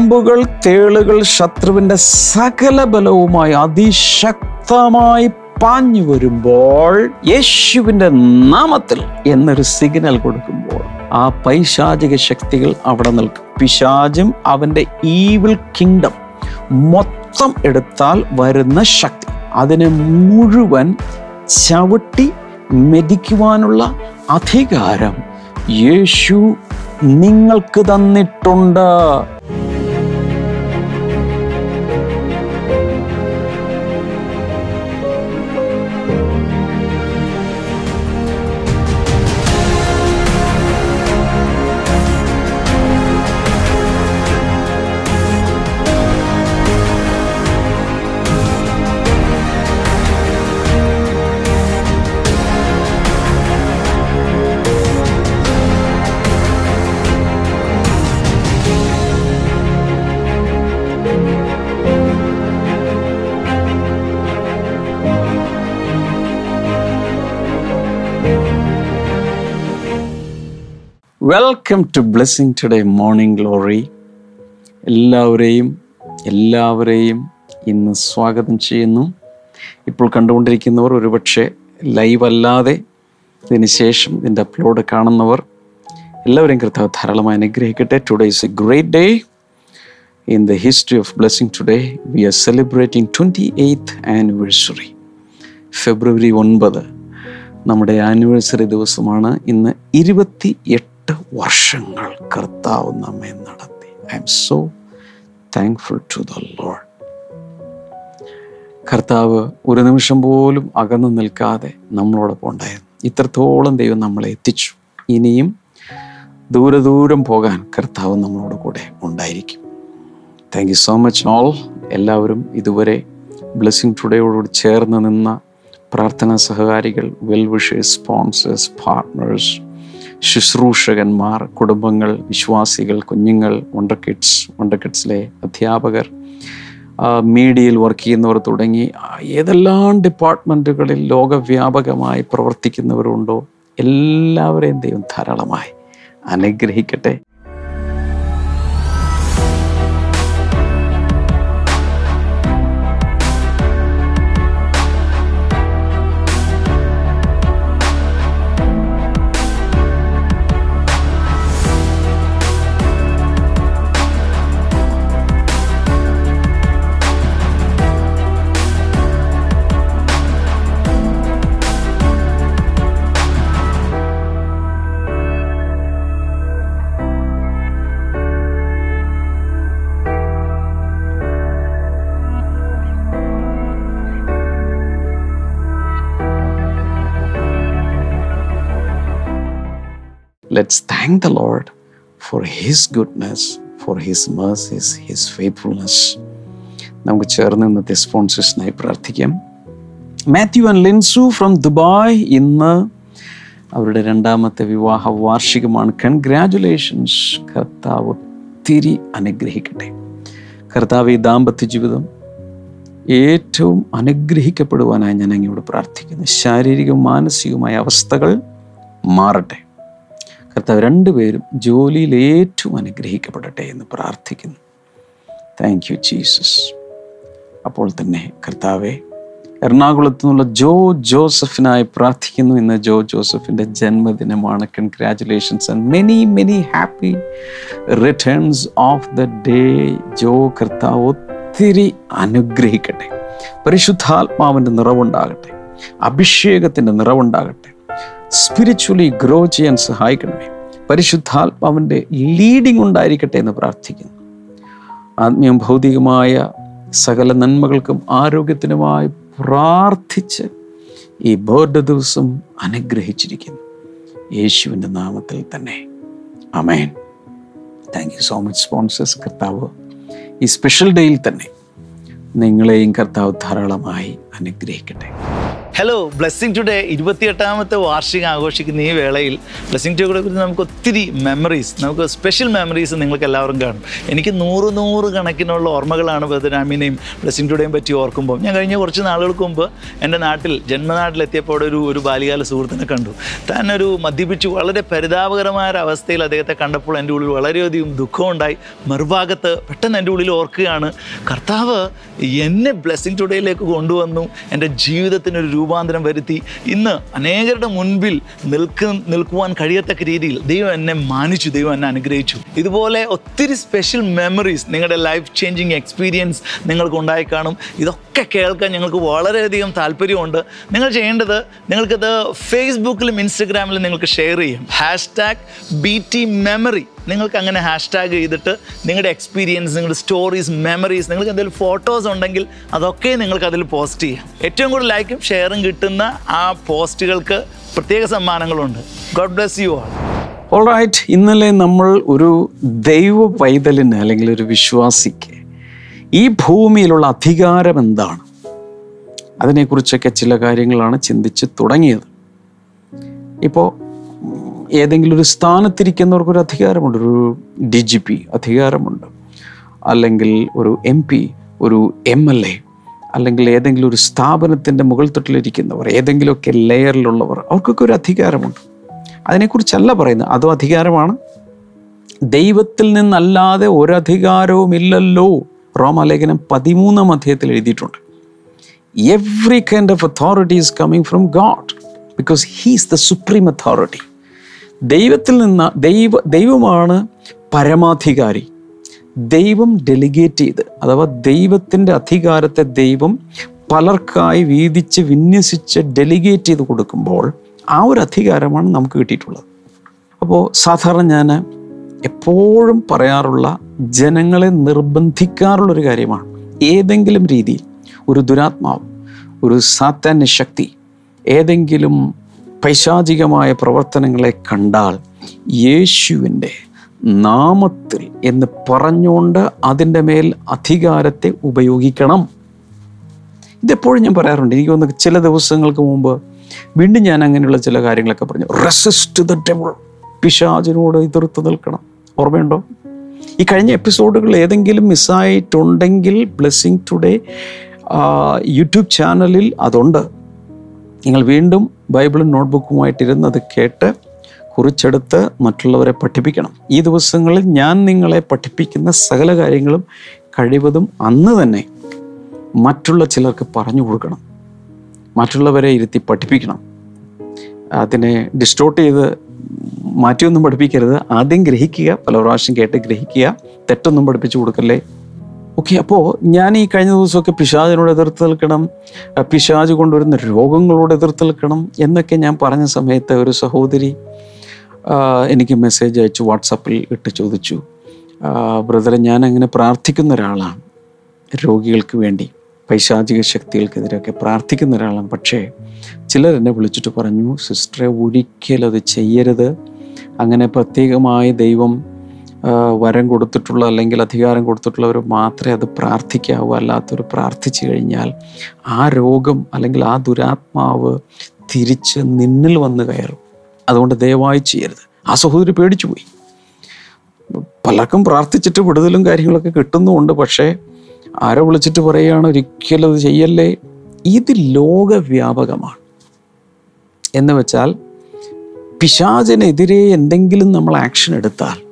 പാമ്പുകൾ തേളുകൾ ശത്രുവിന്റെ സകല ബലവുമായി അതിശക്തമായി പാഞ്ഞു വരുമ്പോൾ യേശുവിന്റെ നാമത്തിൽ എന്നൊരു സിഗ്നൽ കൊടുക്കുമ്പോൾ ആ പൈശാചിക ശക്തികൾ അവിടെ നിൽക്കും. പിശാചും അവന്റെ ഈവിൾ കിങ്ഡം മൊത്തം എടുത്താൽ വരുന്ന ശക്തി. അതിനെ മുഴുവൻ ചവിട്ടി മെതിക്കുവാനുള്ള അധികാരം യേശു നിങ്ങൾക്ക് തന്നിട്ടുണ്ട്. Welcome to blessing today morning glory എല്ലാവരെയും എല്ലാവരെയും ഇന്ന് സ്വാഗതം ചെയ്യുന്നു. ഇപ്പോൾ കണ്ടുകൊണ്ടിരിക്കുന്നവർ ഒരുപക്ഷെ ലൈവ് അല്ലാതെ ഇതിന് ശേഷം ഇതിന്റെ അപ്ലോഡ് കാണുന്നവർ എല്ലാവരെയും കർത്താവ് ധാരാളമായി അനുഗ്രഹിക്കട്ടെ. Today is a great day in the history of blessing today we are celebrating twenty eighth anniversary February ഒൻപത് നമ്മുടെ ആനിവേഴ്സറി ദിവസമാണ്. ഇന്ന് ഇരുപത്തി എട്ട് വർഷങ്ങൾ കർത്താവ് നമ്മെ നടത്തി. I am so thankful to the Lord കർത്താവ് ഒരു നിമിഷം പോലും അകന്നു നിൽക്കാതെ നമ്മളോടൊപ്പം ഉണ്ടായിരുന്നു. ഇത്രത്തോളം ദൈവം നമ്മളെ എത്തിച്ചു. ഇനിയും ദൂരെ ദൂരം പോകാൻ കർത്താവ് നമ്മളോട് കൂടെ ഉണ്ടായിരിക്കും. Thank you so much all എല്ലാവരും ഇതുവരെ ബ്ലെസ്സിങ് ടുഡേയോട് ചേർന്ന് നിന്ന പ്രാർത്ഥനാ സഹകാരികൾ വെൽ വിഷേഴ്സ് സ്പോൺസേഴ്സ് പാർട്ട്നേഴ്സ് ശുശ്രൂഷകന്മാർ കുടുംബങ്ങൾ വിശ്വാസികൾ കുഞ്ഞുങ്ങൾ വണ്ടർ കിഡ്സ് വണ്ടർ കിഡ്സിലെ അധ്യാപകർ മീഡിയയിൽ വർക്ക് ചെയ്യുന്നവർ തുടങ്ങി ഏതെല്ലാം ഡിപ്പാർട്ട്മെന്റുകളിൽ ലോകവ്യാപകമായി പ്രവർത്തിക്കുന്നവരുണ്ടോ എല്ലാവരെയും ദൈവം ധാരാളമായി അനുഗ്രഹിക്കട്ടെ. Let's thank the Lord for His goodness, for His mercies, His faithfulness. നമുക്ക് ചേർന്ന് ഇന്നത്തെ സ്പോൺസേഴ്സിനായി പ്രാർത്ഥിക്കാം. Mathew and Linsu from Dubai ഇന്ന് അവരുടെ രണ്ടാമത്തെ വിവാഹ വാർഷികമാണ്. കൺഗ്രാറ്റുലേഷൻസ് കർത്താവ് ഒത്തിരി അനുഗ്രഹിക്കട്ടെ. കർത്താവ് ഈ ദാമ്പത്യ ജീവിതം ഏറ്റവും അനുഗ്രഹിക്കപ്പെടുവാനായി ഞാൻ അങ്ങയോട് പ്രാർത്ഥിക്കുന്നു. ശാരീരികവും മാനസികവുമായ അവസ്ഥകൾ മാറട്ടെ. കർത്താവ് രണ്ടുപേരും ജോലിയിൽ ഏറ്റവും അനുഗ്രഹിക്കപ്പെടട്ടെ എന്ന് പ്രാർത്ഥിക്കുന്നു. താങ്ക് യു ജീസസ് അപ്പോൾ തന്നെ കർത്താവെ എറണാകുളത്തു നിന്നുള്ള ജോ ജോസഫിനായി പ്രാർത്ഥിക്കുന്നു ഇന്ന് ജോ ജോസഫിന്റെ ജന്മദിനമാണ്. Congratulations and many many happy returns of the day Jo കർത്താവ് ഒത്തിരി അനുഗ്രഹിക്കട്ടെ. പരിശുദ്ധാത്മാവിന്റെ നിറവുണ്ടാകട്ടെ. അഭിഷേകത്തിന്റെ നിറവുണ്ടാകട്ടെ. സ്പിരിച്വലി ഗ്രോ ചെയ്യാൻ സഹായിക്കണമേ. പരിശുദ്ധാത്മാവിന്റെ ലീഡിംഗ് ഉണ്ടായിരിക്കട്ടെ എന്ന് പ്രാർത്ഥിക്കുന്നു. ആത്മീയം ഭൗതികമായ സകല നന്മകൾക്കും ആരോഗ്യത്തിനുമായി പ്രാർത്ഥിച്ച് ഈ ബോർഡ് ദിവസം അനുഗ്രഹിച്ചിരിക്കുന്നു. യേശുവിന്റെ നാമത്തിൽ തന്നെ. Amen thank you so much sponsors കർത്താവ്. ഈ സ്പെഷ്യൽ ഡേയിൽ തന്നെ നിങ്ങളെയും കർത്താവ് ധാരാളമായി അനുഗ്രഹിക്കട്ടെ. ഹലോ ബ്ലെസ്സിങ് ടുഡേ ഇരുപത്തിയെട്ടാമത്തെ വാർഷികം ആഘോഷിക്കുന്ന ഈ വേളയിൽ ബ്ലെസ്സിങ് ടുഡേ കുറിച്ച് നമുക്ക് ഒത്തിരി മെമ്മറീസ് നമുക്ക് സ്പെഷ്യൽ മെമ്മറീസ് നിങ്ങൾക്ക് എല്ലാവരും കാണും. എനിക്ക് നൂറ് നൂറ് കണക്കിനുള്ള ഓർമ്മകളാണ് ബദരാമിനെയും ബ്ലെസ്സിങ് ടുഡേയും പറ്റി ഓർക്കുമ്പോൾ. ഞാൻ കഴിഞ്ഞ കുറച്ച് നാളുകൾക്ക് മുമ്പ് എന്റെ നാട്ടിൽ ജന്മനാട്ടിലെത്തിയപ്പോൾ ഒരു ഒരു ബാല്യകാല സുഹൃത്തിനെ കണ്ടു. താൻ ഒരു മദ്യപിച്ച് വളരെ പരിതാപകരമായ അവസ്ഥയിൽ അദ്ദേഹത്തെ കണ്ടപ്പോൾ എന്റെ ഉള്ളിൽ വളരെയധികം ദുഃഖമുണ്ടായി മറുഭാഗത്ത് പെട്ടെന്ന് എന്റെ ഉള്ളിൽ ഓർക്കുകയാണ് കർത്താവ് എന്നെ ബ്ലെസ്സിങ് ടുഡേയിലേക്ക് കൊണ്ടുവന്നു. എന്റെ ജീവിതത്തിന് ഒരു രൂപാന്തരം വരുത്തി ഇന്ന് അനേകരുടെ മുൻപിൽ നിൽക്ക് നിൽക്കുവാൻ കഴിയത്തക്ക രീതിയിൽ ദൈവം എന്നെ മാനിച്ചു ദൈവം എന്നെ അനുഗ്രഹിച്ചു. ഇതുപോലെ ഒത്തിരി സ്പെഷ്യൽ മെമ്മറീസ് നിങ്ങളുടെ ലൈഫ് ചേഞ്ചിങ് എക്സ്പീരിയൻസ് നിങ്ങൾക്ക് ഉണ്ടായി കാണും. ഇതൊക്കെ കേൾക്കാൻ ഞങ്ങൾക്ക് വളരെയധികം താല്പര്യമുണ്ട്. നിങ്ങൾ ചെയ്യേണ്ടത് നിങ്ങൾക്കത് ഫേസ്ബുക്കിലും ഇൻസ്റ്റഗ്രാമിലും നിങ്ങൾക്ക് ഷെയർ ചെയ്യാം. ഹാഷ്ടാഗ് ബി ടി മെമ്മറി നിങ്ങൾക്ക് അങ്ങനെ ഹാഷ്ടാഗ് ചെയ്തിട്ട് നിങ്ങളുടെ എക്സ്പീരിയൻസ് നിങ്ങളുടെ സ്റ്റോറീസ് മെമ്മറീസ് നിങ്ങൾക്ക് എന്തെങ്കിലും ഫോട്ടോസ് ഉണ്ടെങ്കിൽ അതൊക്കെ നിങ്ങൾക്ക് അതിൽ പോസ്റ്റ് ചെയ്യാം. ഏറ്റവും കൂടുതൽ ലൈക്കും ഷെയറും കിട്ടുന്ന ആ പോസ്റ്റുകൾക്ക് പ്രത്യേക സമ്മാനങ്ങളുണ്ട്. God bless you all alright ഇന്നലെ നമ്മൾ ഒരു ദൈവ പൈതലിന് അല്ലെങ്കിൽ ഒരു വിശ്വാസിക്ക് ഈ ഭൂമിയിലുള്ള അധികാരം എന്താണ്? അതിനെക്കുറിച്ചൊക്കെ ചില കാര്യങ്ങളാണ് ചിന്തിച്ച് തുടങ്ങിയത്. ഇപ്പോൾ ഏതെങ്കിലും ഒരു സ്ഥാനത്തിരിക്കുന്നവർക്ക് ഒരു അധികാരമുണ്ട് ഒരു ഡി ജി പി അധികാരമുണ്ട്. അല്ലെങ്കിൽ ഒരു എം പി ഒരു എം എൽ എ അല്ലെങ്കിൽ ഏതെങ്കിലും ഒരു സ്ഥാപനത്തിന്റെ മുകൾ തൊട്ടിലിരിക്കുന്നവർ ഏതെങ്കിലുമൊക്കെ ലെയറിലുള്ളവർ അവർക്കൊക്കെ ഒരു അധികാരമുണ്ട്. അതിനെക്കുറിച്ചല്ല പറയുന്നത്. അതും അധികാരമാണ്? ദൈവത്തിൽ നിന്നല്ലാതെ ഒരധികാരവും ഇല്ലല്ലോ റോമാലേഖനം പതിമൂന്നാം അധ്യായത്തിൽ എഴുതിയിട്ടുണ്ട്. Every kind of authority is coming from God because he's the supreme authority ദൈവത്തിൽ നിന്ന് ദൈവ ദൈവമാണ് പരമാധികാരി. ദൈവം ഡെലിഗേറ്റ് ചെയ്ത് അഥവാ ദൈവത്തിന്റെ അധികാരത്തെ ദൈവം പലർക്കായി വീതിച്ച് വിന്യസിച്ച് ഡെലിഗേറ്റ് ചെയ്ത് കൊടുക്കുമ്പോൾ ആ ഒരു അധികാരമാണ് നമുക്ക് കിട്ടിയിട്ടുള്ളത്. അപ്പോൾ സാധാരണ ഞാൻ എപ്പോഴും പറയാറുള്ള ജനങ്ങളെ നിർബന്ധിക്കാറുള്ളൊരു കാര്യമാണ്. ഏതെങ്കിലും രീതിയിൽ ഒരു ദുരാത്മാവ് ഒരു സാത്താന്യ ശക്തി ഏതെങ്കിലും പൈശാചികമായ പ്രവർത്തനങ്ങളെ കണ്ടാൽ യേശുവിന്റെ നാമത്തിൽ എന്ന് പറഞ്ഞുകൊണ്ട് അതിന്റെ മേൽ അധികാരത്തെ ഉപയോഗിക്കണം. ഇതെപ്പോഴും ഞാൻ പറയാറുണ്ട്. എനിക്ക് തോന്നുന്നു ചില ദിവസങ്ങൾക്ക് മുമ്പ് വീണ്ടും ഞാൻ അങ്ങനെയുള്ള ചില കാര്യങ്ങളൊക്കെ പറഞ്ഞു. റെസിസ്റ്റ് ദ ടെബിൾ പിശാചിനോട് എതിർത്ത് നിൽക്കണം. ഓർമ്മയുണ്ടോ? ഈ കഴിഞ്ഞ എപ്പിസോഡുകൾ ഏതെങ്കിലും മിസ്സായിട്ടുണ്ടെങ്കിൽ ബ്ലെസ്സിങ് ടുഡേ യൂട്യൂബ് ചാനലിൽ അതുണ്ട്. നിങ്ങൾ വീണ്ടും ബൈബിളും നോട്ട്ബുക്കുമായിട്ടിരുന്നത് കേട്ട് കുറിച്ചെടുത്ത് മറ്റുള്ളവരെ പഠിപ്പിക്കണം. ഈ ദിവസങ്ങളിൽ ഞാൻ നിങ്ങളെ പഠിപ്പിക്കുന്ന സകല കാര്യങ്ങളും കഴിവതും അന്ന് തന്നെ മറ്റുള്ള ചിലർക്ക് പറഞ്ഞു കൊടുക്കണം. മറ്റുള്ളവരെ ഇരുത്തി പഠിപ്പിക്കണം. അതിനെ ഡിസ്റ്റോർട്ട് ചെയ്ത് മാറ്റിയൊന്നും പഠിപ്പിക്കരുത്. ആദ്യം ഗ്രഹിക്കുക. പല പ്രാവശ്യം കേട്ട് ഗ്രഹിക്കുക. തെറ്റൊന്നും പഠിപ്പിച്ചു കൊടുക്കല്ലേ? ഓക്കെ അപ്പോൾ ഞാൻ ഈ കഴിഞ്ഞ ദിവസമൊക്കെ പിശാചിനോട് എതിർത്ത് നിൽക്കണം പിശാജ് കൊണ്ടുവരുന്ന രോഗങ്ങളോട് എതിർത്ത് നിൽക്കണം എന്നൊക്കെ ഞാൻ പറഞ്ഞ സമയത്ത് ഒരു സഹോദരി എനിക്ക് മെസ്സേജ് അയച്ചു വാട്സപ്പിൽ ഇട്ട് ചോദിച്ചു. ബ്രദറെ ഞാൻ അങ്ങനെ പ്രാർത്ഥിക്കുന്ന ഒരാളാണ്. രോഗികൾക്ക് വേണ്ടി പൈശാചിക ശക്തികൾക്കെതിരെയൊക്കെ പ്രാർത്ഥിക്കുന്ന ഒരാളാണ്. പക്ഷേ ചിലർ എന്നെ വിളിച്ചിട്ട് പറഞ്ഞു സിസ്റ്ററെ ഒരിക്കലും അത് ചെയ്യരുത്. അങ്ങനെ പ്രത്യേകമായി ദൈവം വരം കൊടുത്തിട്ടുള്ള അല്ലെങ്കിൽ അധികാരം കൊടുത്തിട്ടുള്ളവർ മാത്രമേ അത് പ്രാർത്ഥിക്കാവൂ. അല്ലാത്തവർ പ്രാർത്ഥിച്ചു കഴിഞ്ഞാൽ ആ രോഗം അല്ലെങ്കിൽ ആ ദുരാത്മാവ് തിരിച്ച് നിന്നിൽ വന്ന് കയറും. അതുകൊണ്ട് ദയവായി ചെയ്യരുത്. ആ സഹോദരി പേടിച്ചു പോയി. പലർക്കും പ്രാർത്ഥിച്ചിട്ട് വിടുതലും കാര്യങ്ങളൊക്കെ കിട്ടുന്നുമുണ്ട്. പക്ഷേ ആരോ വിളിച്ചിട്ട് പറയുകയാണ് ഒരിക്കലും അത് ചെയ്യല്ലേ? ഇത് ലോകവ്യാപകമാണ്. എന്ന് വെച്ചാൽ പിശാചിനെതിരെ എന്തെങ്കിലും നമ്മൾ ആക്ഷൻ എടുത്താൽ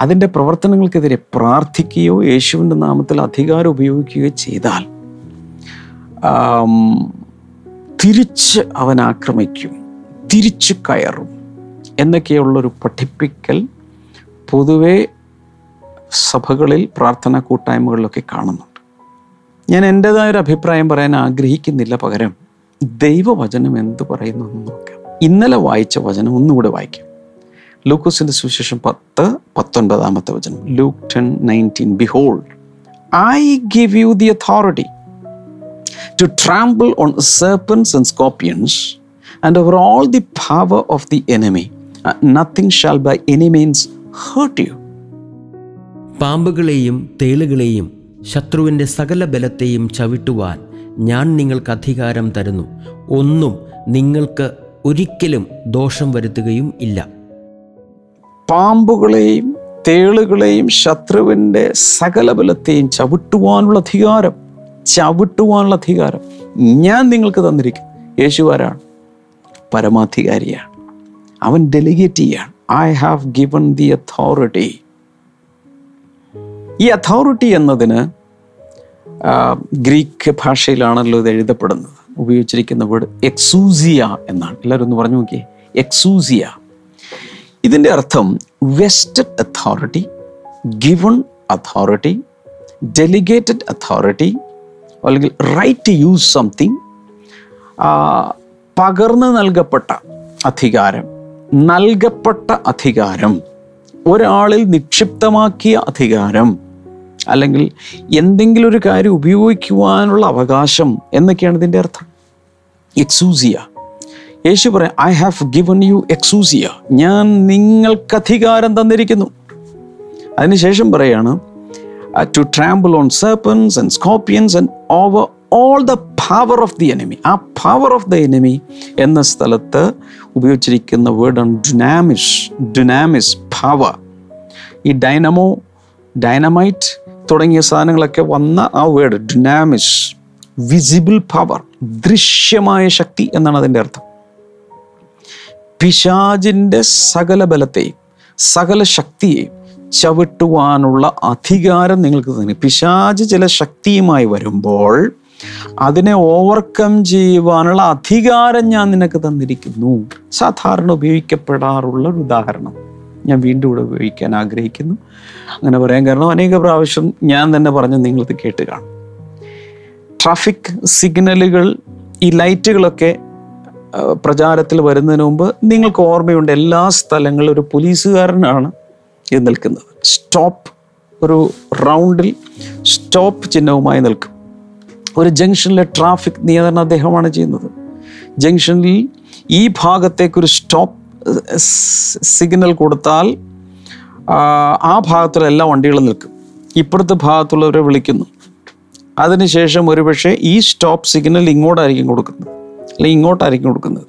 അതിന്റെ പ്രവർത്തനങ്ങൾക്കെതിരെ പ്രാർത്ഥിക്കുകയോ യേശുവിന്റെ നാമത്തിൽ അധികാരം ഉപയോഗിക്കുകയോ ചെയ്താൽ തിരിച്ച് അവൻ ആക്രമിക്കും തിരിച്ച് കയറും എന്നൊക്കെയുള്ളൊരു പഠിപ്പിക്കൽ പൊതുവെ സഭകളിൽ പ്രാർത്ഥനാ കൂട്ടായ്മകളിലൊക്കെ കാണുന്നുണ്ട്. ഞാൻ എന്റെതായൊരു അഭിപ്രായം പറയാൻ ആഗ്രഹിക്കുന്നില്ല പകരം ദൈവവചനം എന്ത് പറയുന്നു എന്ന് നോക്കാം. ഇന്നലെ വായിച്ച വചനം ഒന്നുകൂടെ വായിക്കാം. ലൂക്കോസിന്റെ സുവിശേഷം പത്ത് പത്തൊൻപതാമത്തെ വചനം. Luke ten nineteen. Behold I give you the authority to trample on serpents and scorpions and over all the power of the enemy nothing shall by any means hurt you. പാമ്പുകളെയും തേളുകളെയും ശത്രുവിന്റെ സകല ബലത്തെയും ചവിട്ടുവാൻ ഞാൻ നിങ്ങൾക്ക് അധികാരം തരുന്നു. ഒന്നും നിങ്ങൾക്ക് ഒരിക്കലും ദോഷം വരുത്തുകയും ഇല്ല. പാമ്പുകളെയും തേളുകളെയും ശത്രുവിന്റെ സകല ബലത്തെയും ചവിട്ടുവാനുള്ള അധികാരം ചവിട്ടുവാനുള്ള അധികാരം ഞാൻ നിങ്ങൾക്ക് തന്നിരിക്കും. യേശു ആരാണ്? പരമാധികാരിയാണ്. അവൻ ഡെലിഗേറ്റ് ചെയ്യാണ്. I have given the authority ഈ അതോറിറ്റി എന്നതിന് ഗ്രീക്ക് ഭാഷയിലാണല്ലോ ഇത് എഴുതപ്പെടുന്നത്. ഉപയോഗിച്ചിരിക്കുന്ന വേർഡ് എക്സൂസിയ എന്നാണ്. എല്ലാവരും ഒന്ന് പറഞ്ഞു നോക്കിയേ. എക്സൂസിയ ഇതിന്റെ അർത്ഥം vested authority given authority delegated authority അല്ലെങ്കിൽ റൈറ്റ് ടു യൂസ് സംതിങ് പകർന്നു നൽകപ്പെട്ട അധികാരം നൽകപ്പെട്ട അധികാരം ഒരാളിൽ നിക്ഷിപ്തമാക്കിയ അധികാരം അല്ലെങ്കിൽ എന്തെങ്കിലും ഒരു കാര്യം ഉപയോഗിക്കുവാനുള്ള അവകാശം എന്നൊക്കെയാണ് ഇതിന്റെ അർത്ഥം. എക്സൂസിയ യേശു പറയാം ഐ ഹാവ് ഗിവൺ യു എക്സൂസിയ ഞാൻ നിങ്ങൾക്ക് അധികാരം തന്നിരിക്കുന്നു. അതിനുശേഷം പറയാണ് to trample on serpents and scorpions and over all the power of the enemy ആ പവർ ഓഫ് ദ എനിമി എന്ന സ്ഥലത്ത് ഉപയോഗിച്ചിരിക്കുന്ന വേർഡാണ് ഡുനാമിഷ് ഡുനാമിസ് പവർ ഈ ഡൈനമോ ഡൈനമൈറ്റ് തുടങ്ങിയ സാധനങ്ങളൊക്കെ വന്ന ആ വേർഡ് ഡുനാമിഷ് വിസിബിൾ പവർ ദൃശ്യമായ ശക്തി എന്നാണ് അതിന്റെ അർത്ഥം. പിശാജിന്റെ സകല ബലത്തെയും സകല ശക്തിയെയും ചവിട്ടുവാനുള്ള അധികാരം നിങ്ങൾക്ക് തന്നെ പിശാജ് ചില ശക്തിയുമായി വരുമ്പോൾ അതിനെ ഓവർകം ചെയ്യുവാനുള്ള അധികാരം ഞാൻ നിനക്ക് തന്നിരിക്കുന്നു. സാധാരണ ഉപയോഗിക്കപ്പെടാറുള്ള ഒരു ഉദാഹരണം. ഞാൻ വീണ്ടും ഇവിടെ ഉപയോഗിക്കാൻ ആഗ്രഹിക്കുന്നു. അങ്ങനെ പറയാൻ കാരണം അനേക പ്രാവശ്യം ഞാൻ തന്നെ പറഞ്ഞ് നിങ്ങളിത് കേട്ട് കാണും. ട്രാഫിക് സിഗ്നലുകൾ ഈ ലൈറ്റുകളൊക്കെ പ്രചാരത്തിൽ വരുന്നതിന് മുമ്പ് നിങ്ങൾക്ക് ഓർമ്മയുണ്ട് എല്ലാ സ്ഥലങ്ങളിലും ഒരു പോലീസുകാരനാണ് ഇത് നിൽക്കുന്നത്. സ്റ്റോപ്പ് ഒരു റൗണ്ടിൽ സ്റ്റോപ്പ് ചിഹ്നവുമായി നിൽക്കും. ഒരു ജംഗ്ഷനിലെ ട്രാഫിക് നിയന്ത്രണം അദ്ദേഹമാണ് ചെയ്യുന്നത്. ജംഗ്ഷനിൽ ഈ ഭാഗത്തേക്കൊരു സ്റ്റോപ്പ് സിഗ്നൽ കൊടുത്താൽ ആ, ഭാഗത്തുള്ള എല്ലാ വണ്ടികളും നിൽക്കും. ഇപ്പുറത്തെ ഭാഗത്തുള്ളവരെ വിളിക്കുന്നു. അതിനുശേഷം ഒരുപക്ഷെ ഈ സ്റ്റോപ്പ് സിഗ്നൽ ഇങ്ങോട്ടായിരിക്കും കൊടുക്കുന്നത്. അല്ലെങ്കിൽ ഇങ്ങോട്ടായിരിക്കും കൊടുക്കുന്നത്.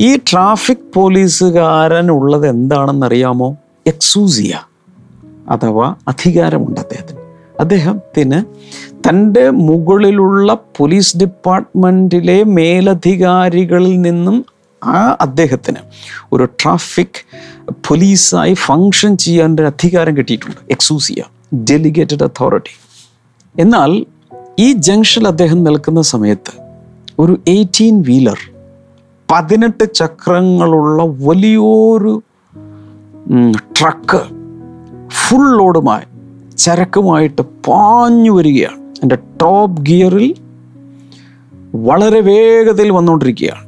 ഈ ട്രാഫിക് പോലീസുകാരൻ ഉള്ളത് എന്താണെന്നറിയാമോ? എക്സൂസിയ അഥവാ അധികാരമുണ്ട് അദ്ദേഹത്തിന്. അദ്ദേഹത്തിന് തന്റെ മുകളിലുള്ള പോലീസ് ഡിപ്പാർട്ട്മെന്റിലെ മേലധികാരികളിൽ നിന്നും ആ അദ്ദേഹത്തിന് ഒരു ട്രാഫിക് പോലീസായി ഫങ്ഷൻ ചെയ്യാൻ ഒരു അധികാരം കിട്ടിയിട്ടുണ്ട്. എക്സൂസിയ ഡെലിഗേറ്റഡ് അതോറിറ്റി എന്നാൽ ഈ ജംഗ്ഷനിൽ അദ്ദേഹം നിൽക്കുന്ന സമയത്ത് ഒരു എയ്റ്റീൻ വീലർ പതിനെട്ട് ചക്രങ്ങളുള്ള വലിയൊരു ട്രക്ക് ഫുൾ ലോഡുമായി ചരക്കുമായിട്ട് പാഞ്ഞു വരികയാണ്. എന്റെ ടോപ്പ് ഗിയറിൽ വളരെ വേഗതയിൽ വന്നുകൊണ്ടിരിക്കുകയാണ്.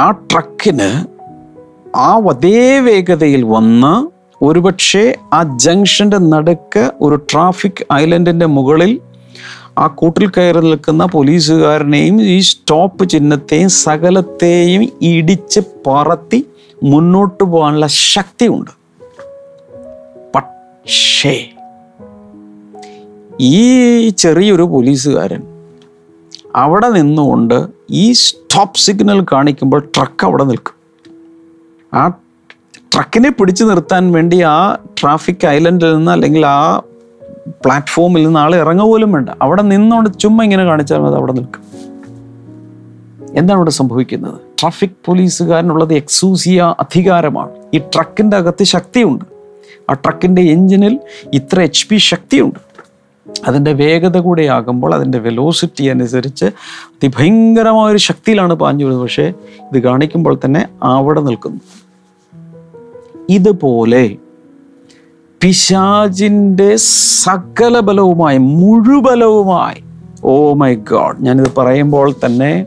ആ ട്രക്കിന് ആ അതേ വേഗതയിൽ വന്ന് ഒരുപക്ഷെ ആ ജംഗ്ഷന്റെ നടുക്ക് ഒരു ട്രാഫിക് ഐലൻഡിന്റെ മുകളിൽ ആ കൂട്ടിൽ കയറി നിൽക്കുന്ന പോലീസുകാരനെയും ഈ സ്റ്റോപ്പ് ചിഹ്നത്തെയും സകലത്തെയും ഇടിച്ച് പറത്തി മുന്നോട്ട് പോകാനുള്ള ശക്തിയുണ്ട്. പക്ഷേ ഈ ചെറിയൊരു പോലീസുകാരൻ അവിടെ നിന്നുകൊണ്ട് ഈ സ്റ്റോപ്പ് സിഗ്നൽ കാണിക്കുമ്പോൾ ട്രക്ക് അവിടെ നിൽക്കും. ആ ട്രക്കിനെ പിടിച്ചു നിർത്താൻ വേണ്ടി ആ ട്രാഫിക് ഐലൻഡിൽ നിന്ന് അല്ലെങ്കിൽ ആ പ്ലാറ്റ്ഫോമിൽ നിന്ന് ആൾ ഇറങ്ങുക പോലും വേണ്ട. അവിടെ നിന്നുകൊണ്ട് ചുമ്മാ ഇങ്ങനെ കാണിച്ചാൽ മതി അവിടെ നിൽക്കും. എന്താണ് ഇവിടെ സംഭവിക്കുന്നത്? ട്രാഫിക് പോലീസുകാരനുള്ളത് എക്സൂസിയ അധികാരമാണ്. ഈ ട്രക്കിന്റെ അകത്ത് ശക്തിയുണ്ട്. ആ ട്രക്കിന്റെ എഞ്ചിനിൽ ഇത്ര എച്ച് പി ശക്തിയുണ്ട്. അതിന്റെ വേഗത കൂടെ ആകുമ്പോൾ അതിന്റെ വെലോസിറ്റി അനുസരിച്ച് അതിഭയങ്കരമായൊരു ശക്തിയിലാണ് പാഞ്ഞു വരുന്നത് പക്ഷേ ഇത് കാണിക്കുമ്പോൾ തന്നെ അവിടെ നിൽക്കുന്നു. ഇതുപോലെ പിശാജിന്റെ സകല ബലവുമായി മുഴുബലവുമായി ഓ മൈ ഗാഡ്. ഞാനിത് പറയുമ്പോൾ തന്നെ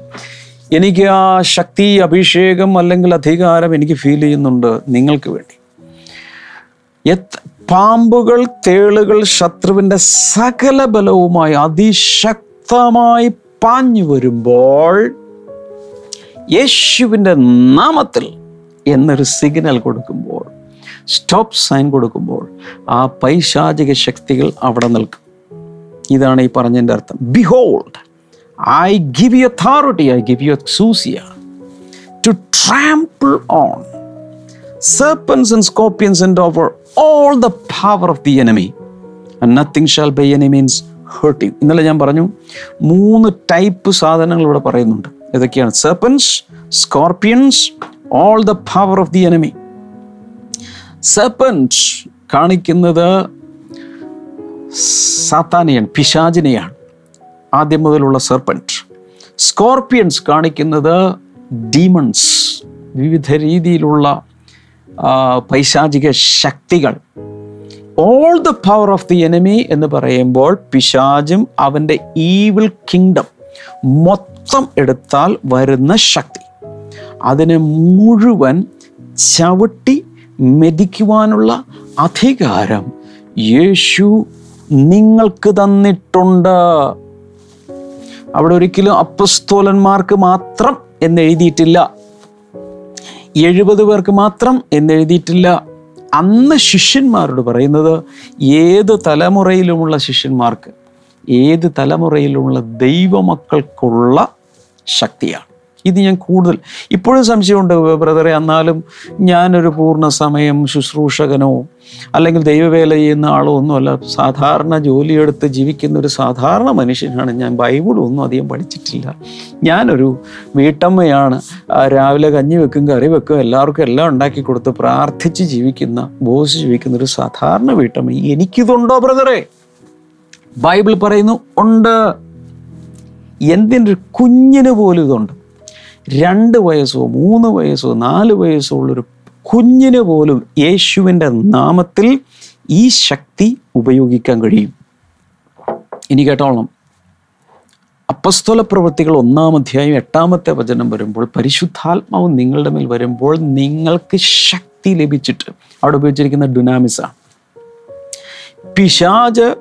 എനിക്ക് ആ ശക്തി അഭിഷേകം അല്ലെങ്കിൽ അധികാരം എനിക്ക് ഫീൽ ചെയ്യുന്നുണ്ട് നിങ്ങൾക്ക് വേണ്ടി. പാമ്പുകൾ തേളുകൾ ശത്രുവിന്റെ സകല ബലവുമായി അതിശക്തമായി പാഞ്ഞു വരുമ്പോൾ യേശുവിന്റെ നാമത്തിൽ എന്നൊരു സിഗ്നൽ കൊടുക്കുമ്പോൾ സ്റ്റോപ്പ് സൈൻ കൊടുക്കുമ്പോൾ ആ പൈശാചിക ശക്തികൾ അവിടെ നിൽക്കും. ഇതാണ് ഈ പറഞ്ഞതിന്റെ അർത്ഥം. Behold I give you authority I give you സൂസിയ to trample on serpents and scorpions and over all the power of the enemy nothing shall by any means hurt you ഇന്നലെ ഞാൻ പറഞ്ഞു മൂന്ന് ടൈപ്പ് സാധനങ്ങൾ ഇവിടെ പറയുന്നുണ്ട്. ഇതൊക്കെയാണ്. Serpents scorpions all the power of the enemy serpents കാണിക്കുന്നത് സാത്താനിയൻ പിശാചിനെയാണ്. ആദ്യം മുതലുള്ള സെർപ്പന്റ് സ്കോർപ്പിയൻസ് കാണിക്കുന്നത് ഡീമൺസ് വിവിധ രീതിയിലുള്ള പൈശാചിക ശക്തികൾ. All the power of the enemy എന്ന് പറയുമ്പോൾ പിശാചും അവന്റെ ഈവിൾ കിങ്ഡം മൊത്തം എടുത്താൽ വരുന്ന ശക്തി. അതിനെ മുഴുവൻ ചവിട്ടി മെതിക്കുവാനുള്ള അധികാരം യേശു നിങ്ങൾക്ക് തന്നിട്ടുണ്ട്. അവിടെ ഒരിക്കലും അപ്പസ്തോലന്മാർക്ക് മാത്രം എന്ന് എഴുതിയിട്ടില്ല എഴുപത് പേർക്ക് മാത്രം എന്ന് എഴുതിയിട്ടില്ല അന്ന് ശിഷ്യന്മാരോട് പറയുന്നത് ഏത് തലമുറയിലുമുള്ള ശിഷ്യന്മാർക്ക് ഏത് തലമുറയിലുമുള്ള ദൈവമക്കൾക്കുള്ള ശക്തിയാണ്. ഇത് ഞാൻ കൂടുതൽ ഇപ്പോഴും സംശയമുണ്ട് ബ്രദറെ. എന്നാലും ഞാനൊരു പൂർണ സമയം ശുശ്രൂഷകനോ അല്ലെങ്കിൽ ദൈവവേല ചെയ്യുന്ന ആളോ ഒന്നുമല്ല സാധാരണ ജോലിയെടുത്ത് ജീവിക്കുന്ന ഒരു സാധാരണ മനുഷ്യനാണ് ഞാൻ. ബൈബിളൊന്നും അധികം പഠിച്ചിട്ടില്ല. ഞാനൊരു വീട്ടമ്മയാണ്. രാവിലെ കഞ്ഞി വെക്കും കറി വെക്കും എല്ലാവർക്കും എല്ലാം ഉണ്ടാക്കി കൊടുത്ത് പ്രാർത്ഥിച്ച് ജീവിക്കുന്ന ബോസ് ജീവിക്കുന്ന ഒരു സാധാരണ വീട്ടമ്മ എനിക്കിതുണ്ടോ ബ്രദറെ? ബൈബിൾ പറയുന്നു ഉണ്ട്. എന്തിന്റെ കുഞ്ഞിന് പോലും ഇതുണ്ട്. രണ്ട് വയസ്സോ മൂന്ന് വയസ്സോ നാല് വയസ്സോ ഉള്ളൊരു കുഞ്ഞിന് പോലും യേശുവിന്റെ നാമത്തിൽ ഈ ശക്തി ഉപയോഗിക്കാൻ കഴിയും. ഇനി കേട്ടോളണം. അപ്പസ്തോല പ്രവൃത്തികൾ ഒന്നാം അധ്യായം എട്ടാമത്തെ വചനം വരുമ്പോൾ പരിശുദ്ധാത്മാവ് നിങ്ങളുടെ മേൽ വരുമ്പോൾ നിങ്ങൾക്ക് ശക്തി ലഭിച്ചിട്ട് അവിടെ ഉപയോഗിച്ചിരിക്കുന്ന ഡുനാമിസ പിശാജ്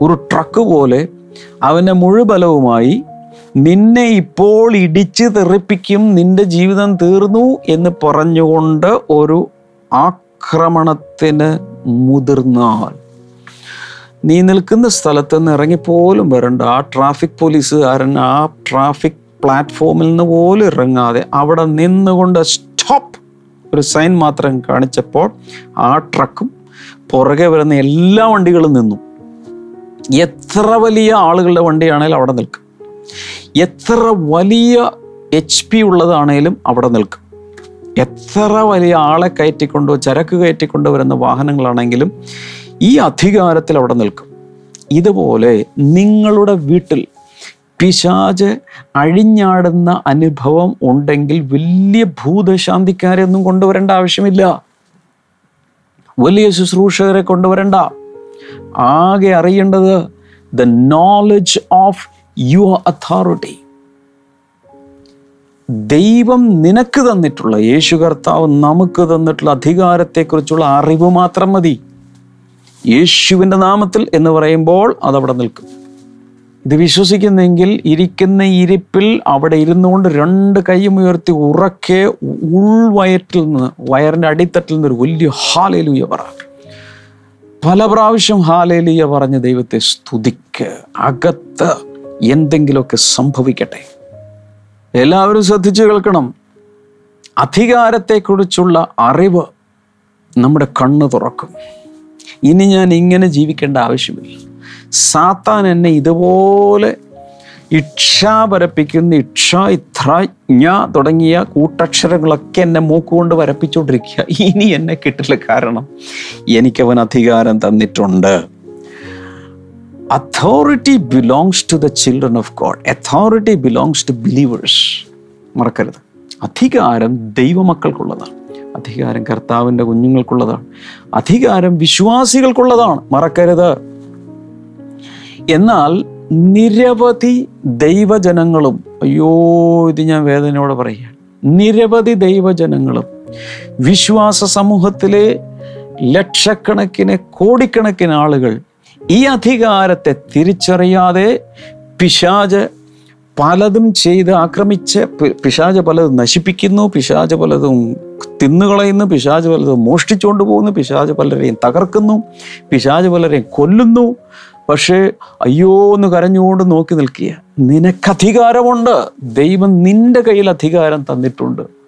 ഒരു ട്രക്ക് പോലെ അവന്റെ മുഴുബലവുമായി നിന്നെ ഇപ്പോൾ ഇടിച്ച് തെറിപ്പിക്കും നിന്റെ ജീവിതം തീർന്നു എന്ന് പറഞ്ഞുകൊണ്ട് ഒരു ആക്രമണത്തിന് മുതിർന്നാൽ നീ നിൽക്കുന്ന സ്ഥലത്ത് നിന്ന് ഇറങ്ങിപ്പോലും വരണ്ട. ആ ട്രാഫിക് പോലീസുകാരൻ ആ ട്രാഫിക് പ്ലാറ്റ്ഫോമിൽ നിന്ന് പോലും ഇറങ്ങാതെ അവിടെ നിന്നുകൊണ്ട് സ്റ്റോപ്പ്. ഒരു സൈൻ മാത്രം കാണിച്ചപ്പോൾ ആ ട്രക്കും പുറകെ വരുന്ന എല്ലാ വണ്ടികളും നിന്നു. എത്ര വലിയ ആളുകളുടെ വണ്ടിയാണെങ്കിലും അവിടെ നിൽക്കും. എത്ര വലിയ എച്ച് പി ഉള്ളതാണേലും അവിടെ നിൽക്കും. എത്ര വലിയ ആളെ കയറ്റിക്കൊണ്ടോ ചരക്ക് കയറ്റിക്കൊണ്ടോ വരുന്ന വാഹനങ്ങളാണെങ്കിലും ഈ അധികാരത്തിൽ അവിടെ നിൽക്കും. ഇതുപോലെ നിങ്ങളുടെ വീട്ടിൽ പിശാജ് അഴിഞ്ഞാടുന്ന അനുഭവം ഉണ്ടെങ്കിൽ വലിയ ഭൂതശാന്തിക്കാരെ ഒന്നും കൊണ്ടുവരേണ്ട ആവശ്യമില്ല. വലിയ ശുശ്രൂഷകരെ കൊണ്ടുവരണ്ട. ആകെ അറിയേണ്ടത് the knowledge of your authority. ദൈവം നിനക്ക് തന്നിട്ടുള്ള യേശു കർത്താവ് നമുക്ക് തന്നിട്ടുള്ള അധികാരത്തെക്കുറിച്ചുള്ള അറിവ് മാത്രം മതി. യേശുവിന്റെ നാമത്തിൽ എന്ന് പറയുമ്പോൾ അതവിടെ നിൽക്കും. ഇത് വിശ്വസിക്കുന്നെങ്കിൽ ഇരിക്കുന്ന ഇരിപ്പിൽ അവിടെ ഇരുന്നുകൊണ്ട് രണ്ട് കൈയും ഉയർത്തി ഉറക്കെ ഉൾവയറ്റിൽ നിന്ന് വയറിന്റെ അടിത്തട്ടിൽ നിന്ന് ഒരു വലിയ ഹാലേലുയ പറ. പല പ്രാവശ്യം ഹാലേലൂയ പറഞ്ഞ് ദൈവത്തെ സ്തുതിക്ക് അകത്ത് എന്തെങ്കിലുമൊക്കെ സംഭവിക്കട്ടെ. എല്ലാവരും ശ്രദ്ധിച്ചു കേൾക്കണം. അധികാരത്തെക്കുറിച്ചുള്ള അറിവ് നമ്മുടെ കണ്ണ് തുറക്കും. ഇനി ഞാൻ ഇങ്ങനെ ജീവിക്കേണ്ട ആവശ്യമില്ല. സാത്താൻ എന്നെ ഇതുപോലെ ഇക്ഷാപരപ്പിക്കുന്ന ഇക്ഷ ഇത്ര തുടങ്ങിയ കൂട്ടക്ഷരങ്ങളൊക്കെ എന്നെ മൂക്കുകൊണ്ട് വരപ്പിച്ചുകൊണ്ടിരിക്കുക ഇനി എന്നെ കിട്ടില്ല കാരണം എനിക്കവൻ അധികാരം തന്നിട്ടുണ്ട്. Authority belongs to the children of God authority belongs to believers മറക്കരുത്. അധികാരം ദൈവമക്കൾക്കുള്ളതാണ്. അധികാരം കർത്താവിന്റെ കുഞ്ഞുങ്ങൾക്കുള്ളതാണ്. അധികാരം വിശ്വാസികൾക്കുള്ളതാണ്. മറക്കരുത്. എന്നാൽ നിരവധി ദൈവജനങ്ങളും അയ്യോ ഇത് ഞാൻ വേദനയോടെ പറയുകയാണ്. നിരവധി ദൈവജനങ്ങളും വിശ്വാസ സമൂഹത്തിലെ ലക്ഷക്കണക്കിന് കോടിക്കണക്കിന് ആളുകൾ ഈ അധികാരത്തെ തിരിച്ചറിയാതെ പിശാജ് പലതും ചെയ്ത് ആക്രമിച്ച് പിശാജ് പലതും നശിപ്പിക്കുന്നു പിശാച് പലതും തിന്നുകളയുന്നു പിശാജ് പലതും മോഷ്ടിച്ചുകൊണ്ട് പോകുന്നു പിശാജ് പലരെയും തകർക്കുന്നു പിശാജ് പലരെയും കൊല്ലുന്നു. പക്ഷേ അയ്യോ എന്ന് കരഞ്ഞുകൊണ്ട് നോക്കി നിൽക്കുക. നിനക്കധികാരമുണ്ട്. ദൈവം നിന്റെ കയ്യിൽ അധികാരം തന്നിട്ടുണ്ട്.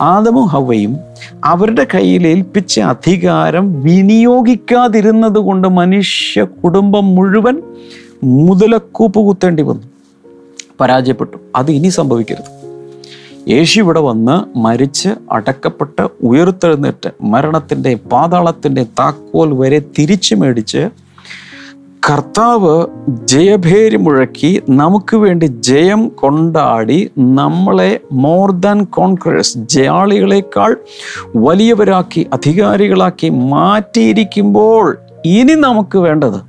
ആദമും ഹവയും അവരുടെ കയ്യിൽ ഏൽപ്പിച്ച അധികാരം വിനിയോഗിക്കാതിരുന്നത് കൊണ്ട് മനുഷ്യ കുടുംബം മുഴുവൻ മുതലക്കൂപ്പ് കുത്തേണ്ടി വന്നു. പരാജയപ്പെട്ടു. അത് ഇനി സംഭവിക്കരുത്. യേശു ഇവിടെ വന്ന് മരിച്ച് അടക്കപ്പെട്ട് ഉയർത്തെഴുന്നേറ്റ് മരണത്തിന്റെ പാതാളത്തിന്റെ താക്കോൽ വരെ തിരിച്ചു മേടിച്ച് കർത്താവ് ജയഭേരി മുഴക്കി നമുക്ക് വേണ്ടി ജയം കൊണ്ടാടി നമ്മളെ മോർ ദാൻ കോൺക്രസ് ജയാളികളെക്കാൾ വലിയവരാക്കി അധികാരികളാക്കി മാറ്റിയിരിക്കുമ്പോൾ ഇനി നമുക്ക് വേണ്ടത്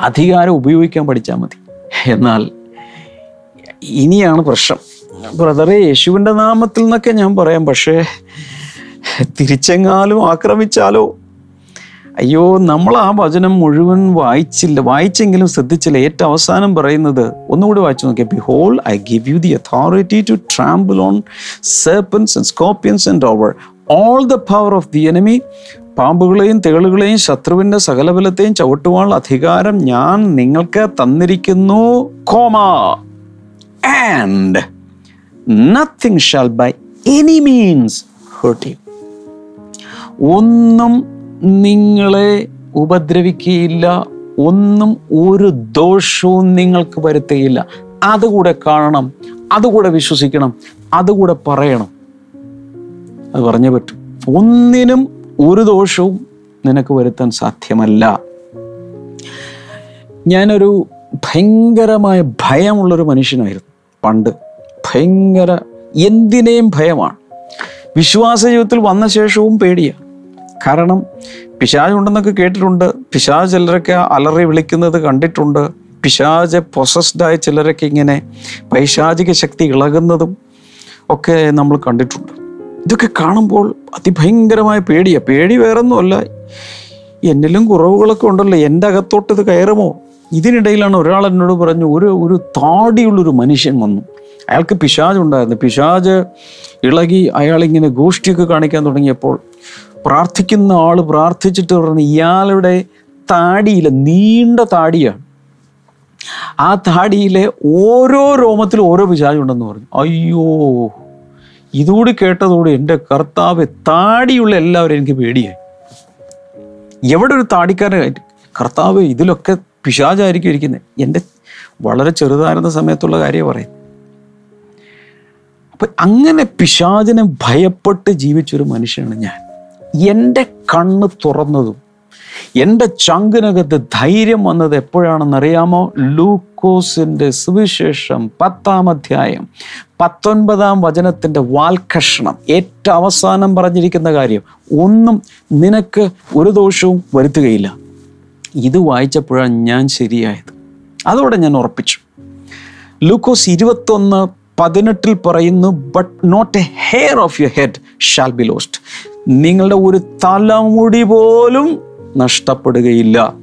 അധികാരം ഉപയോഗിക്കാൻ പഠിച്ചാൽ മതി. എന്നാൽ ഇനിയാണ് പ്രശ്നം. ബ്രദറെ യേശുവിന്റെ നാമത്തിൽ നിന്നൊക്കെ ഞാൻ പറയാം പക്ഷേ തിരിച്ചെങ്ങാലും ആക്രമിച്ചാലോ? അയ്യോ നമ്മൾ ആ വചനം മുഴുവൻ വായിച്ചില്ല വായിച്ചെങ്കിലും ശ്രദ്ധിച്ചില്ല. ഏറ്റവും അവസാനം പറയുന്നത് ഒന്നുകൂടി വായിച്ചു നോക്കിയാൽ behold I give you the authority to trample on serpents and scorpions and over all the power of the enemy പാമ്പുകളെയും തേളുകളെയും ശത്രുവിന്റെ സകലബലത്തെയും ചവിട്ടുവാനുള്ള അധികാരം ഞാൻ നിങ്ങൾക്ക് തന്നിരിക്കുന്നു. Comma. And nothing shall by any means hurt ഒന്നും നിങ്ങളെ ഉപദ്രവിക്കുകയില്ല ഒന്നും ഒരു ദോഷവും നിങ്ങൾക്ക് വരുത്തുകയില്ല അതുകൂടെ കാണണം അതുകൂടെ വിശ്വസിക്കണം അതുകൂടെ പറയണം. അത് പറഞ്ഞേ പറ്റും. ഒന്നിനും ഒരു ദോഷവും നിനക്ക് വരുത്താൻ സാധ്യമല്ല. ഞാനൊരു ഭയങ്കരമായ ഭയമുള്ളൊരു മനുഷ്യനായിരുന്നു പണ്ട്. ഭയങ്കര എന്തിനേയും ഭയമാണ്. വിശ്വാസ ജീവിതത്തിൽ വന്ന ശേഷവും പേടിയാണ് കാരണം പിശാജ് ഉണ്ടെന്നൊക്കെ കേട്ടിട്ടുണ്ട്. പിശാജ് ചിലരൊക്കെ അലറി വിളിക്കുന്നത് കണ്ടിട്ടുണ്ട്. പിശാജ് പൊസസ്ഡായ ചിലരൊക്കെ ഇങ്ങനെ പൈശാചിക ശക്തി ഇളകുന്നതും ഒക്കെ നമ്മൾ കണ്ടിട്ടുണ്ട്. ഇതൊക്കെ കാണുമ്പോൾ അതിഭയങ്കരമായ പേടിയാണ് പേടി വേറൊന്നുമല്ല. എന്നിലും കുറവുകളൊക്കെ ഉണ്ടല്ലോ. എന്റെ അകത്തോട്ട് ഇത് കയറുമോ? ഇതിനിടയിലാണ് ഒരാൾ എന്നോട് പറഞ്ഞു ഒരു ഒരു താടിയുള്ളൊരു മനുഷ്യൻ വന്നു. അയാൾക്ക് പിശാജ് ഉണ്ടായിരുന്നു. പിശാജ് ഇളകി അയാളിങ്ങനെ ഗോഷ്ടിയൊക്കെ കാണിക്കാൻ തുടങ്ങിയപ്പോൾ പ്രാർത്ഥിക്കുന്ന ആൾ പ്രാർത്ഥിച്ചിട്ട് പറഞ്ഞു ഇയാളുടെ താടിയിലെ നീണ്ട താടിയാണ്. ആ താടിയിലെ ഓരോ രോമത്തിലും ഓരോ പിശാചുണ്ടെന്ന് പറഞ്ഞു. അയ്യോ ഇതുകൂടി കേട്ടതോടെ എന്റെ കർത്താവ് താടിയുള്ള എല്ലാവരും എനിക്ക് പേടിയായി. എവിടെ ഒരു താടിക്കാരൻ കർത്താവ് ഇതിലൊക്കെ പിശാചായിരിക്കും ഇരിക്കുന്നത് എന്റെ വളരെ ചെറുതായിരുന്ന സമയത്തുള്ള കാര്യം പറയുന്നത്. അപ്പം അങ്ങനെ പിശാചിനെ ഭയപ്പെട്ട് ജീവിച്ചൊരു മനുഷ്യനാണ് ഞാൻ. എന്റെ കണ്ണ് തുറന്നതും എന്റെ ചങ്കിനകത്ത് ധൈര്യം വന്നത് എപ്പോഴാണെന്നറിയാമോ? ലൂക്കോസിന്റെ സുവിശേഷം പത്താം അധ്യായം പത്തൊൻപതാം വചനത്തിന്റെ വാൽക്കഷണം. ഏറ്റവും അവസാനം പറഞ്ഞിരിക്കുന്ന കാര്യം ഒന്നും നിനക്ക് ഒരു ദോഷവും വരുത്തുകയില്ല. ഇത് വായിച്ചപ്പോഴാണ് ഞാൻ ശരിയായത്. അതോടെ ഞാൻ ഉറപ്പിച്ചു. ലൂക്കോസ് ഇരുപത്തൊന്ന് പതിനെട്ടിൽ പറയുന്നു but not a hair of your head shall be lost നിങ്ങളുടെ ഒരു തലമുടി പോലും നഷ്ടപ്പെടുകയില്ല.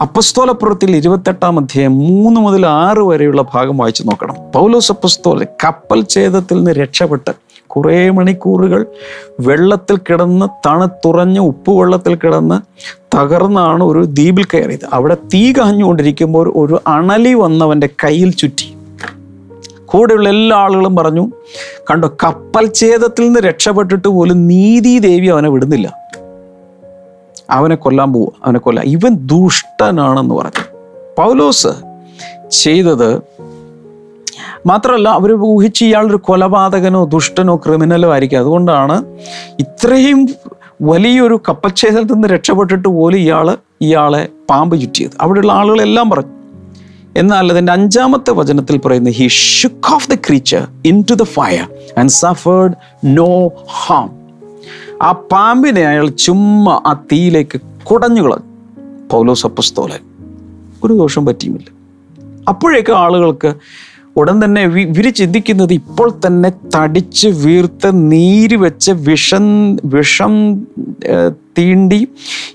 അപ്പസ്തോലപ്പുറത്തിൽ ഇരുപത്തെട്ടാം അധ്യായം മൂന്ന് മുതൽ ആറ് വരെയുള്ള ഭാഗം വായിച്ചു നോക്കണം. പൗലോസ് അപ്പസ്തോല കപ്പൽ ഛേദത്തിൽ നിന്ന് രക്ഷപ്പെട്ട് കുറേ മണിക്കൂറുകൾ വെള്ളത്തിൽ കിടന്ന് തണുത്തുറഞ്ഞ് ഉപ്പുവെള്ളത്തിൽ കിടന്ന് തകർന്നാണ് ഒരു ദ്വീപിൽ കയറിയത്. അവിടെ തീ കഹഞ്ഞുകൊണ്ടിരിക്കുമ്പോൾ ഒരു അണലി വന്നവന്റെ കയ്യിൽ ചുറ്റി. കൂടെയുള്ള എല്ലാ ആളുകളും പറഞ്ഞു കണ്ടോ കപ്പൽ ഛേദത്തിൽ നിന്ന് രക്ഷപ്പെട്ടിട്ട് പോലും നീതി ദേവി അവനെ വിടുന്നില്ല. അവനെ കൊല്ലാൻ പോവുക അവനെ കൊല്ല. ഇവൻ ദുഷ്ടനാണെന്ന് പറഞ്ഞു. പൗലോസ് ചെയ്തത് മാത്രമല്ല അവർ ഊഹിച്ച് ഇയാളൊരു കൊലപാതകനോ ദുഷ്ടനോ ക്രിമിനലോ ആയിരിക്കും. അതുകൊണ്ടാണ് ഇത്രയും വലിയൊരു കപ്പച്ചേതത്തിൽ നിന്ന് രക്ഷപ്പെട്ടിട്ട് പോലും ഇയാൾ ഇയാളെ പാമ്പ് ചുറ്റിയത്. അവിടെയുള്ള ആളുകളെല്ലാം പറഞ്ഞു എന്നാൽ അതിന്റെ അഞ്ചാമത്തെ വചനത്തിൽ പറയുന്ന he shook off the creature into the fire and suffered no harm ആ പാമ്പിനെ അയാൾ ചുമ്മാ ആ തീയിലേക്ക് കുടഞ്ഞു കളഞ്ഞു പൗലോസ് അപ്പസ്തോലൻ. ഒരു ദോഷം പറ്റിയുമില്ല. അപ്പോഴേക്കും ആളുകൾക്ക് ഉടൻ തന്നെ ഇവർ ചിന്തിക്കുന്നത് ഇപ്പോൾ തന്നെ തടിച്ച് വീർത്ത് നീര് വെച്ച് വിഷം വിഷം തീണ്ടി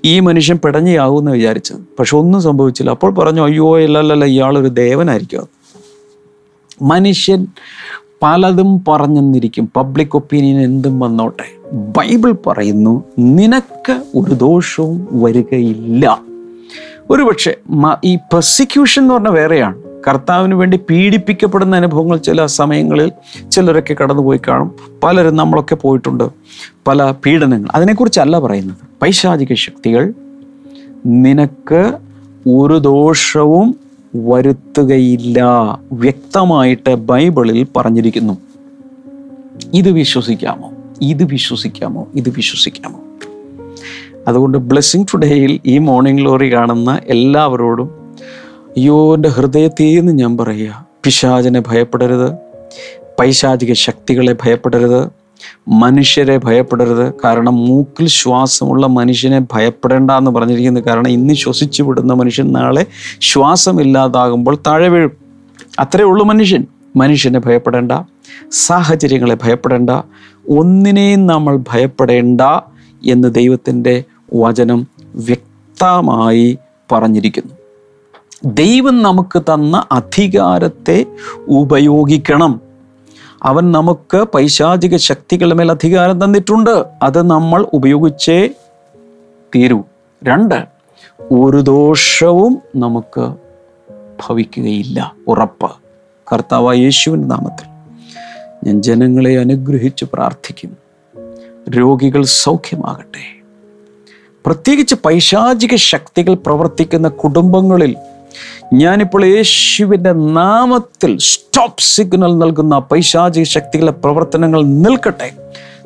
ഈ മനുഷ്യൻ പിടഞ്ഞയാവുമെന്ന് വിചാരിച്ചത്. പക്ഷെ ഒന്നും സംഭവിച്ചില്ല. അപ്പോൾ പറഞ്ഞു അയ്യോ അല്ലല്ല ഇയാളൊരു ദേവനായിരിക്കും മനുഷ്യൻ പലതും പറഞ്ഞെന്നിരിക്കും. പബ്ലിക് ഒപ്പീനിയൻ എന്തും വന്നോട്ടെ. ബൈബിൾ പറയുന്നു നിനക്ക് ഒരു ദോഷവും വരികയില്ല. ഒരുപക്ഷെ ഈ പെർസിക്യൂഷൻ എന്ന് പറഞ്ഞാൽ വേറെയാണ്. കർത്താവിന് വേണ്ടി പീഡിപ്പിക്കപ്പെടുന്ന അനുഭവങ്ങൾ ചില സമയങ്ങളിൽ ചിലരൊക്കെ കടന്നുപോയി കാണും. പലരും നമ്മളൊക്കെ പോയിട്ടുണ്ട്. പല പീഡനങ്ങൾ. അതിനെക്കുറിച്ചല്ല പറയുന്നത്. പൈശാചിക ശക്തികൾ നിനക്ക് ഒരു ദോഷവും വരുത്തുകയില്ല വ്യക്തമായിട്ട് ബൈബിളിൽ പറഞ്ഞിരിക്കുന്നു. ഇത് വിശ്വസിക്കാമോ? ഇത് വിശ്വസിക്കാമോ? ഇത് വിശ്വസിക്കാമോ? അതുകൊണ്ട് ബ്ലെസ്സിങ് ടുഡേയിൽ ഈ മോർണിംഗ് ലോറി കാണുന്ന എല്ലാവരോടും ഹൃദയത്തിൽ നിന്ന് ഞാൻ പറയുക പിശാചിനെ ഭയപ്പെടരുത് പൈശാചിക ശക്തികളെ ഭയപ്പെടരുത് മനുഷ്യരെ ഭയപ്പെടരുത്. കാരണം മൂക്കിൽ ശ്വാസമുള്ള മനുഷ്യനെ ഭയപ്പെടേണ്ട എന്ന് പറഞ്ഞിരിക്കുന്നത് കാരണം ഇന്ന് ശ്വസിച്ചു വിടുന്ന മനുഷ്യൻ നാളെ ശ്വാസമില്ലാതാകുമ്പോൾ താഴെ വീഴും. അത്രേ ഉള്ളൂ മനുഷ്യൻ. മനുഷ്യനെ ഭയപ്പെടേണ്ട സാഹചര്യങ്ങളെ ഭയപ്പെടേണ്ട ഒന്നിനെയും നമ്മൾ ഭയപ്പെടേണ്ട എന്ന് ദൈവത്തിന്റെ വചനം വ്യക്തമായി പറഞ്ഞിരിക്കുന്നു. ദൈവം നമുക്ക് തന്ന അധികാരത്തെ ഉപയോഗിക്കണം. അവൻ നമുക്ക് പൈശാചിക ശക്തികളുടെ മേൽ അധികാരം തന്നിട്ടുണ്ട്. അത് നമ്മൾ ഉപയോഗിച്ചേ തീരൂ. രണ്ട് ഒരു ദോഷവും നമുക്ക് ഭവിക്കുകയില്ല. ഉറപ്പ്. കർത്താവ് യേശുവിന്റെ നാമത്തിൽ ഞാൻ ജനങ്ങളെ അനുഗ്രഹിച്ച് പ്രാർത്ഥിക്കുന്നു. രോഗികൾ സൗഖ്യമാകട്ടെ. പ്രത്യേകിച്ച് പൈശാചിക ശക്തികൾ പ്രവർത്തിക്കുന്ന കുടുംബങ്ങളിൽ ഞാനിപ്പോൾ യേശുവിന്റെ നാമത്തിൽ സ്റ്റോപ്പ് സിഗ്നൽ നൽകുന്ന പൈശാചിക ശക്തികളുടെ പ്രവർത്തനങ്ങൾ നിൽക്കട്ടെ.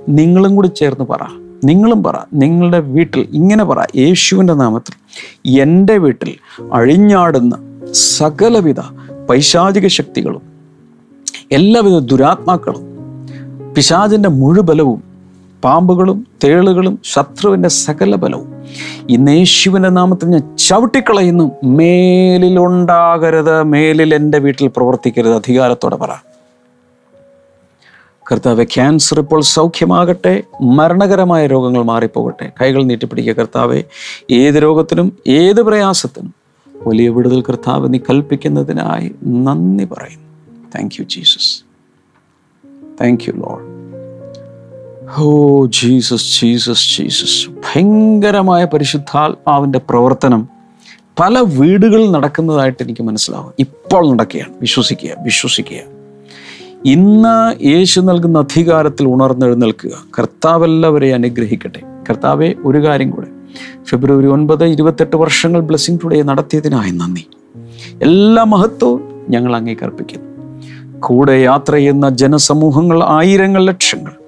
നിങ്ങളും കൂടി ചേർന്ന് പറ. നിങ്ങളും പറ. നിങ്ങളുടെ വീട്ടിൽ ഇങ്ങനെ പറ. യേശുവിന്റെ നാമത്തിൽ എന്റെ വീട്ടിൽ അഴിഞ്ഞാടുന്ന സകലവിധ പൈശാചിക ശക്തികളും എല്ലാവിധ ദുരാത്മാക്കളും പിശാചിന്റെ മുഴുബലവും പാമ്പുകളും തേളുകളും ശത്രുവിന്റെ സകല ബലവും. ഇന്ന് യേശുവിന്റെ നാമത്തിൽ ഞാൻ ചവിട്ടിക്കളയുന്നു. മേലിലുണ്ടാകരുത് മേലിൽ എന്റെ വീട്ടിൽ പ്രവർത്തിക്കരുത് അധികാരത്തോടെ പറ. കർത്താവ് ക്യാൻസർ ഇപ്പോൾ സൗഖ്യമാകട്ടെ മരണകരമായ രോഗങ്ങൾ മാറിപ്പോകട്ടെ. കൈകൾ നീട്ടിപ്പിടിക്കുക കർത്താവെ. ഏത് രോഗത്തിനും ഏത് പ്രയാസത്തിനും വലിയ വിടുതൽ കർത്താവ് നീ കൽപ്പിക്കുന്നതിനായി നന്ദി പറയുന്നു. Thank you Jesus thank you Lord oh Jesus Jesus Jesus. ഭയങ്കരമായ പരിശുദ്ധാത്മാവിന്റെ പ്രവർത്തനം പല വീടുകളിൽ നടക്കുന്നതായിട്ട് എനിക്ക് മനസ്സിലാവും. ഇപ്പോൾ നടക്കുകയാണ്. വിശ്വസിക്കുക വിശ്വസിക്കുക. ഇന്ന് യേശു നൽകുന്ന അധികാരത്തിൽ ഉണർന്നെഴുന്നേൽക്കുക. കർത്താവെല്ലാവരെ അനുഗ്രഹിക്കട്ടെ. കർത്താവെ ഒരു കാര്യം കൂടെ. ഫെബ്രുവരി ഒൻപത് ഇരുപത്തെട്ട് വർഷങ്ങൾ ബ്ലെസ്സിംഗ് ടുഡേ നടത്തിയതിനായി നന്ദി. എല്ലാ മഹത്വവും ഞങ്ങൾ അങ്ങേക്കർപ്പിക്കുന്നു കൂടെ യാത്ര ചെയ്യുന്ന ജനസമൂഹങ്ങൾ ആയിരങ്ങൾ ലക്ഷങ്ങൾ.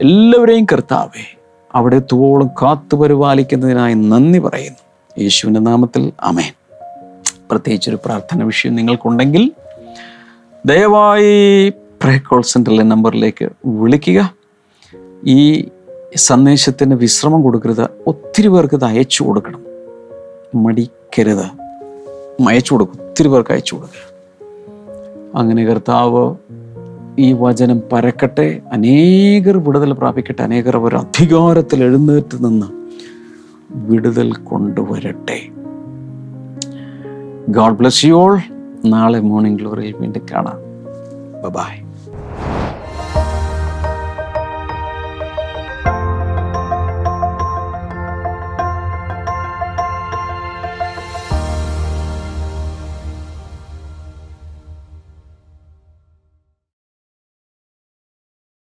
എല്ലാവരെയും കർത്താവേ അവിടെ എത്തുവോളം കാത്തു പരിപാലിക്കുന്നതിനായി നന്ദി പറയുന്നു. യേശുവിന്റെ നാമത്തിൽ അമേൻ പ്രത്യേകിച്ചൊരു പ്രാർത്ഥന വിഷയം നിങ്ങൾക്കുണ്ടെങ്കിൽ ദയവായി പ്രേ കോൾ സെന്ററിലെ നമ്പറിലേക്ക് വിളിക്കുക. ഈ സന്ദേശത്തിന് വിശ്രമം കൊടുക്കരുത്. ഒത്തിരി പേർക്ക് ഇത് അയച്ചു കൊടുക്കണം. മടിക്കരുത്. അയച്ചു കൊടുക്കും. ഒത്തിരി പേർക്ക് അയച്ചു കൊടുക്കുക. അങ്ങനെ കർത്താവ് ഈ വചനം പരക്കട്ടെ. അനേകർ വിടുതൽ പ്രാപിക്കട്ടെ. അനേകർ അവർ അധികാരത്തിൽ എഴുന്നേറ്റ് നിന്ന് വിടുതൽ കൊണ്ടുവരട്ടെ. ഗോഡ് ബ്ലസ് യു ഓൾ നാളെ മോർണിംഗ് ഗ്ലോറിയിൽ വീണ്ടും കാണാം. ബൈ